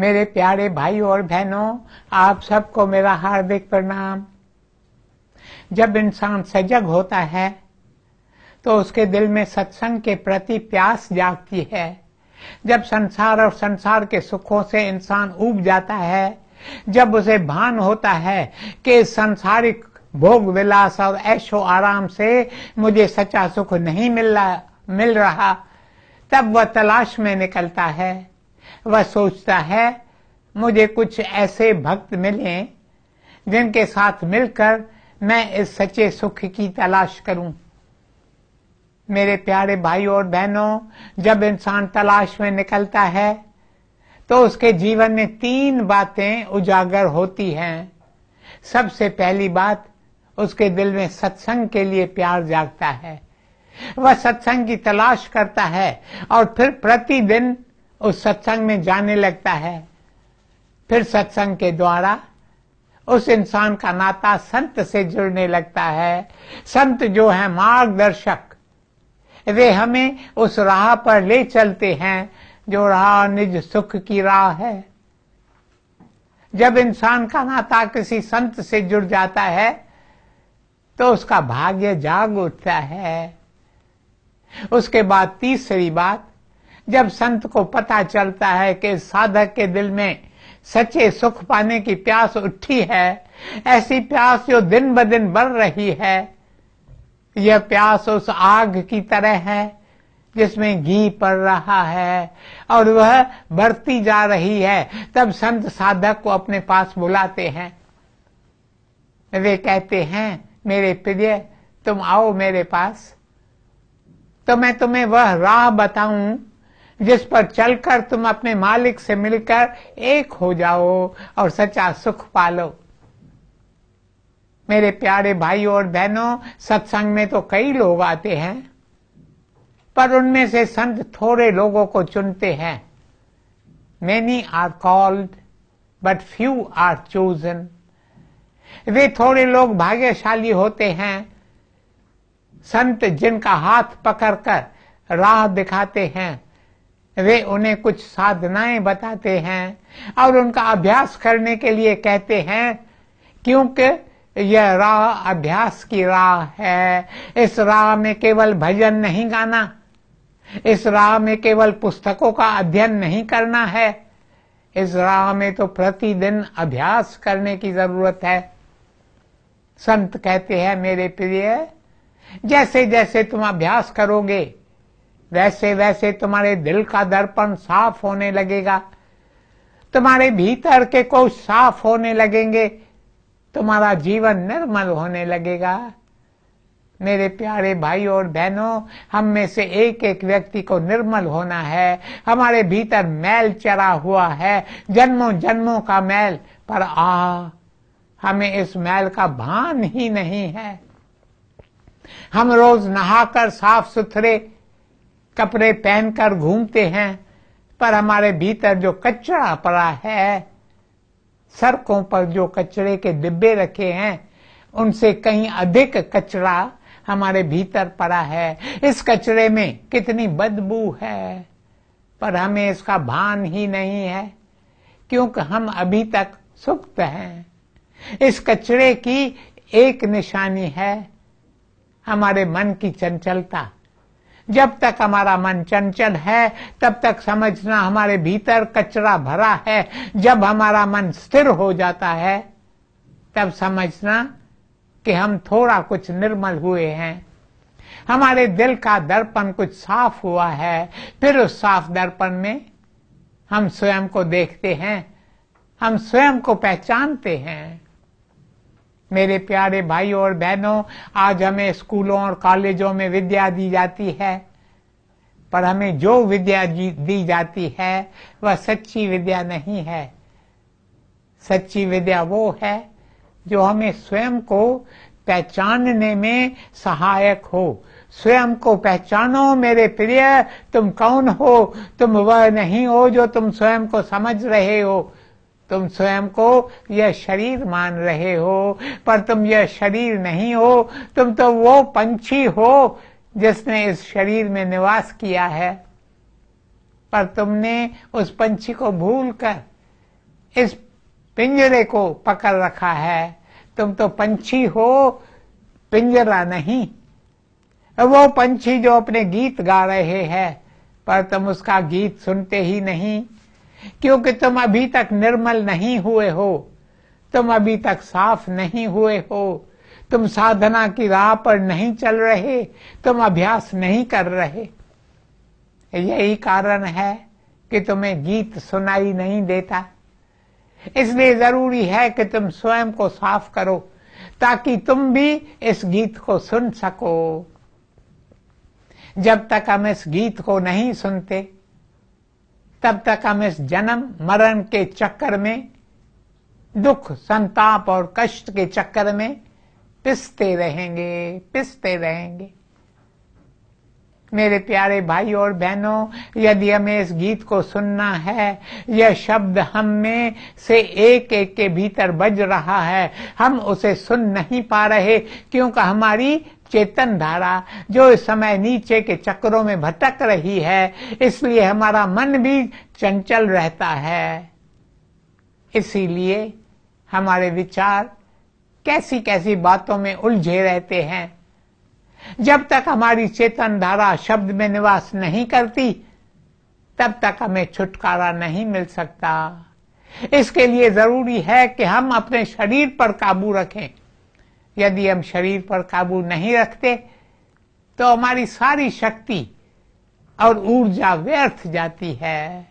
मेरे प्यारे भाई और बहनों, आप सबको मेरा हार्दिक प्रणाम। जब इंसान सजग होता है तो उसके दिल में सत्संग के प्रति प्यास जागती है। जब संसार और संसार के सुखों से इंसान उब जाता है, जब उसे भान होता है कि संसारिक भोग विलास और ऐशो आराम से मुझे सच्चा सुख नहीं मिल रहा मिल रहा, तब वह तलाश में निकलता है। वह सोचता है, मुझे कुछ ऐसे भक्त मिले जिनके साथ मिलकर मैं इस सच्चे सुख की तलाश करूँ। मेरे प्यारे भाई और बहनों, जब इंसान तलाश में निकलता है तो उसके जीवन में तीन बातें उजागर होती हैं। सबसे पहली बात, उसके दिल में सत्संग के लिए प्यार जागता है। वह सत्संग की तलाश करता है और फिर प्रतिदिन उस सत्संग में जाने लगता है। फिर सत्संग के द्वारा उस इंसान का नाता संत से जुड़ने लगता है। संत जो है मार्गदर्शक। वे हमें उस राह पर ले चलते हैं, जो राह निज सुख की राह है। जब इंसान का नाता किसी संत से जुड़ जाता है तो उसका भाग्य जाग उठता है। उसके बाद तीसरी बात जब संत को पता चलता है कि साधक के दिल में सच्चे सुख पाने की प्यास उठी है, ऐसी प्यास जो दिन ब दिन बढ़ रही है, यह प्यास उस आग की तरह है जिसमें घी पड़ रहा है और वह बढ़ती जा रही है। तब संत साधक को अपने पास बुलाते हैं। वे कहते हैं, मेरे प्रिय, तुम आओ मेरे पास। तो मैं तुम्हें वह राह बताऊँ जिस पर चलकर तुम अपने मालिक से मिलकर एक हो जाओ और सच्चा सुख पालो। मेरे प्यारे भाई और बहनों, सत्संग में तो कई लोग आते हैं, पर उनमें से संत थोड़े लोगों को चुनते हैं। Many are called but few are chosen वे थोड़े लोग भाग्यशाली होते हैं। संत जिनका हाथ पकड़कर राह दिखाते हैं। वे उन्हें कुछ साधनाएँ बताते हैं और उनका अभ्यास करने के लिए कहते हैं, क्योंकि यह राह अभ्यास की राह है। इस राह में केवल भजन नहीं गाना, इस राह में केवल पुस्तकों का अध्ययन नहीं करना है, इस राह में तो प्रतिदिन अभ्यास करने की ज़रूरत है। संत कहते हैं, मेरे प्रिय जैसे जैसे तुम अभ्यास करोगे वैसे वैसे तुम्हारे दिल का दर्पण साफ़ होने लगेगा। तुम्हारे भीतर के कोष साफ़ होने लगेंगे। तुम्हारा जीवन निर्मल होने लगेगा। मेरे प्यारे भाई और बहनों, हम में से एक एक व्यक्ति को निर्मल होना है। हमारे भीतर मैल चरा हुआ है। जन्मों जन्मों का मैल। पर आ, हमें इस मैल का भान ही नहीं है। हम रोज नहाकर साफ़ सुथरे कपड़े पहनकर घूमते हैं, पर हमारे भीतर जो कचरा पड़ा है, सड़कों पर जो कचरे के डिब्बे रखे हैं, उनसे कहीं अधिक कचरा हमारे भीतर पड़ा है। इस कचरे में कितनी बदबू है, पर हमें इसका भान ही नहीं है, क्योंकि हम अभी तक सुप्त हैं। इस कचरे की एक निशानी है, हमारे मन की चंचलता। जब तक हमारा मन चंचल है, तब तक समझना हमारे भीतर कचरा भरा है। जब हमारा मन स्थिर हो जाता है, तब समझना कि हम थोड़ा कुछ निर्मल हुए हैं। हमारे दिल का दर्पण कुछ साफ़ हुआ है, फिर उस साफ़ दर्पण में हम स्वयं को देखते हैं, हम स्वयं को पहचानते हैं। मेरे प्यारे भाई और बहनों, आज हमें स्कूलों और कॉलेजों में विद्या दी जाती है। पर हमें जो विद्या दी जाती है, वह सच्ची विद्या नहीं है। सच्ची विद्या वो है, जो हमें स्वयं को पहचानने में सहायक हो। स्वयं को पहचानो, मेरे प्रिय, तुम कौन हो? तुम वह नहीं हो जो तुम स्वयं को समझ रहे हो। तुम स्वयं को यह शरीर मान रहे हो, पर तुम यह शरीर नहीं हो, तुम तो वो पंछी हो जिसने इस शरीर में निवास किया है। पर तुमने उस पंछी को भूलकर इस पिंजरे को पकड़ रखा है। तुम तो पंछी हो, पिंजरा नहीं। वो पंछी जो अपने गीत गा रहे हैं, पर तुम उसका गीत सुनते ही नहीं। क्योंकि तुम अभी तक निर्मल नहीं हुए हो। तुम अभी तक साफ़ नहीं हुए हो। तुम साधना की राह पर नहीं चल रहे। तुम अभ्यास नहीं कर रहे। यही कारण है कि तुम्हें गीत सुनाई नहीं देता। इसलिए ज़रूरी है कि तुम स्वयं को साफ़ करो, ताकि तुम भी इस गीत को सुन सको। जब तक हम इस गीत को नहीं सुनते तब तक हम इस जन्म मरण के चक्कर में, दुख, संताप और कष्ट के चक्कर में पिसते रहेंगे पिसते रहेंगे। मेरे प्यारे भाई और बहनों, यदि हमें इस गीत को सुनना है, यह शब्द हम में से एक एक के भीतर बज रहा है। हम उसे सुन नहीं पा रहे, क्योंकि हमारी चेतन धारा जो इस समय नीचे के चक्रों में भटक रही है, इसलिए हमारा मन भी चंचल रहता है। इसीलिए हमारे विचार कैसी कैसी बातों में उलझे रहते हैं। जब तक हमारी चेतन धारा शब्द में निवास नहीं करती, तब तक हमें छुटकारा नहीं मिल सकता। इसके लिए ज़रूरी है कि हम अपने शरीर पर काबू रखें। यदि हम शरीर पर काबू नहीं रखते तो हमारी सारी शक्ति और ऊर्जा व्यर्थ जाती है।